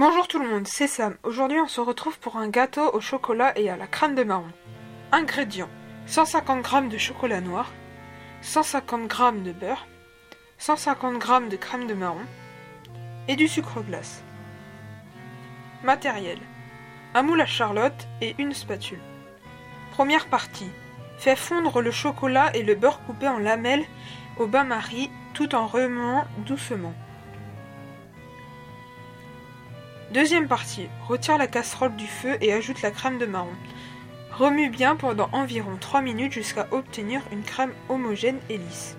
Bonjour tout le monde, c'est Sam. Aujourd'hui on se retrouve pour un gâteau au chocolat et à la crème de marron. Ingrédients 150 g de chocolat noir, 150 g de beurre, 150 g de crème de marron et du sucre glace. Matériel un moule à charlotte et une spatule. Première partie Fais fondre le chocolat et le beurre coupé en lamelles au bain-marie tout en remuant doucement. Deuxième partie. Retire la casserole du feu et ajoute la crème de marron. Remue bien pendant environ 3 minutes jusqu'à obtenir une crème homogène et lisse.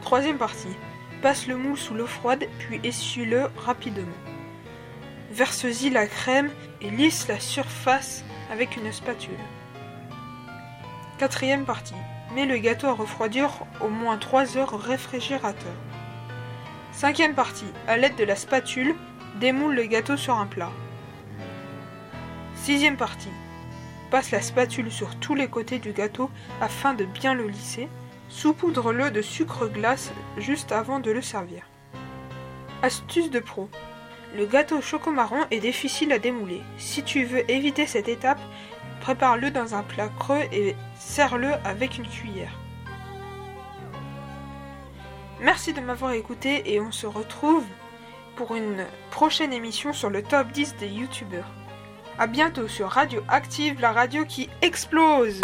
Troisième partie. Passe le moule sous l'eau froide puis essuie-le rapidement. Verse-y la crème et lisse la surface avec une spatule. Quatrième partie. Mets le gâteau à refroidir au moins 3 heures au réfrigérateur. Cinquième partie. À l'aide de la spatule, démoule le gâteau sur un plat. Sixième partie. Passe la spatule sur tous les côtés du gâteau afin de bien le lisser. Saupoudre-le de sucre glace juste avant de le servir. Astuce de pro. Le gâteau choco-marron est difficile à démouler. Si tu veux éviter cette étape, prépare-le dans un plat creux et serre-le avec une cuillère. Merci de m'avoir écouté et on se retrouve pour une prochaine émission sur le top 10 des youtubeurs. A bientôt sur Radio Active, la radio qui explose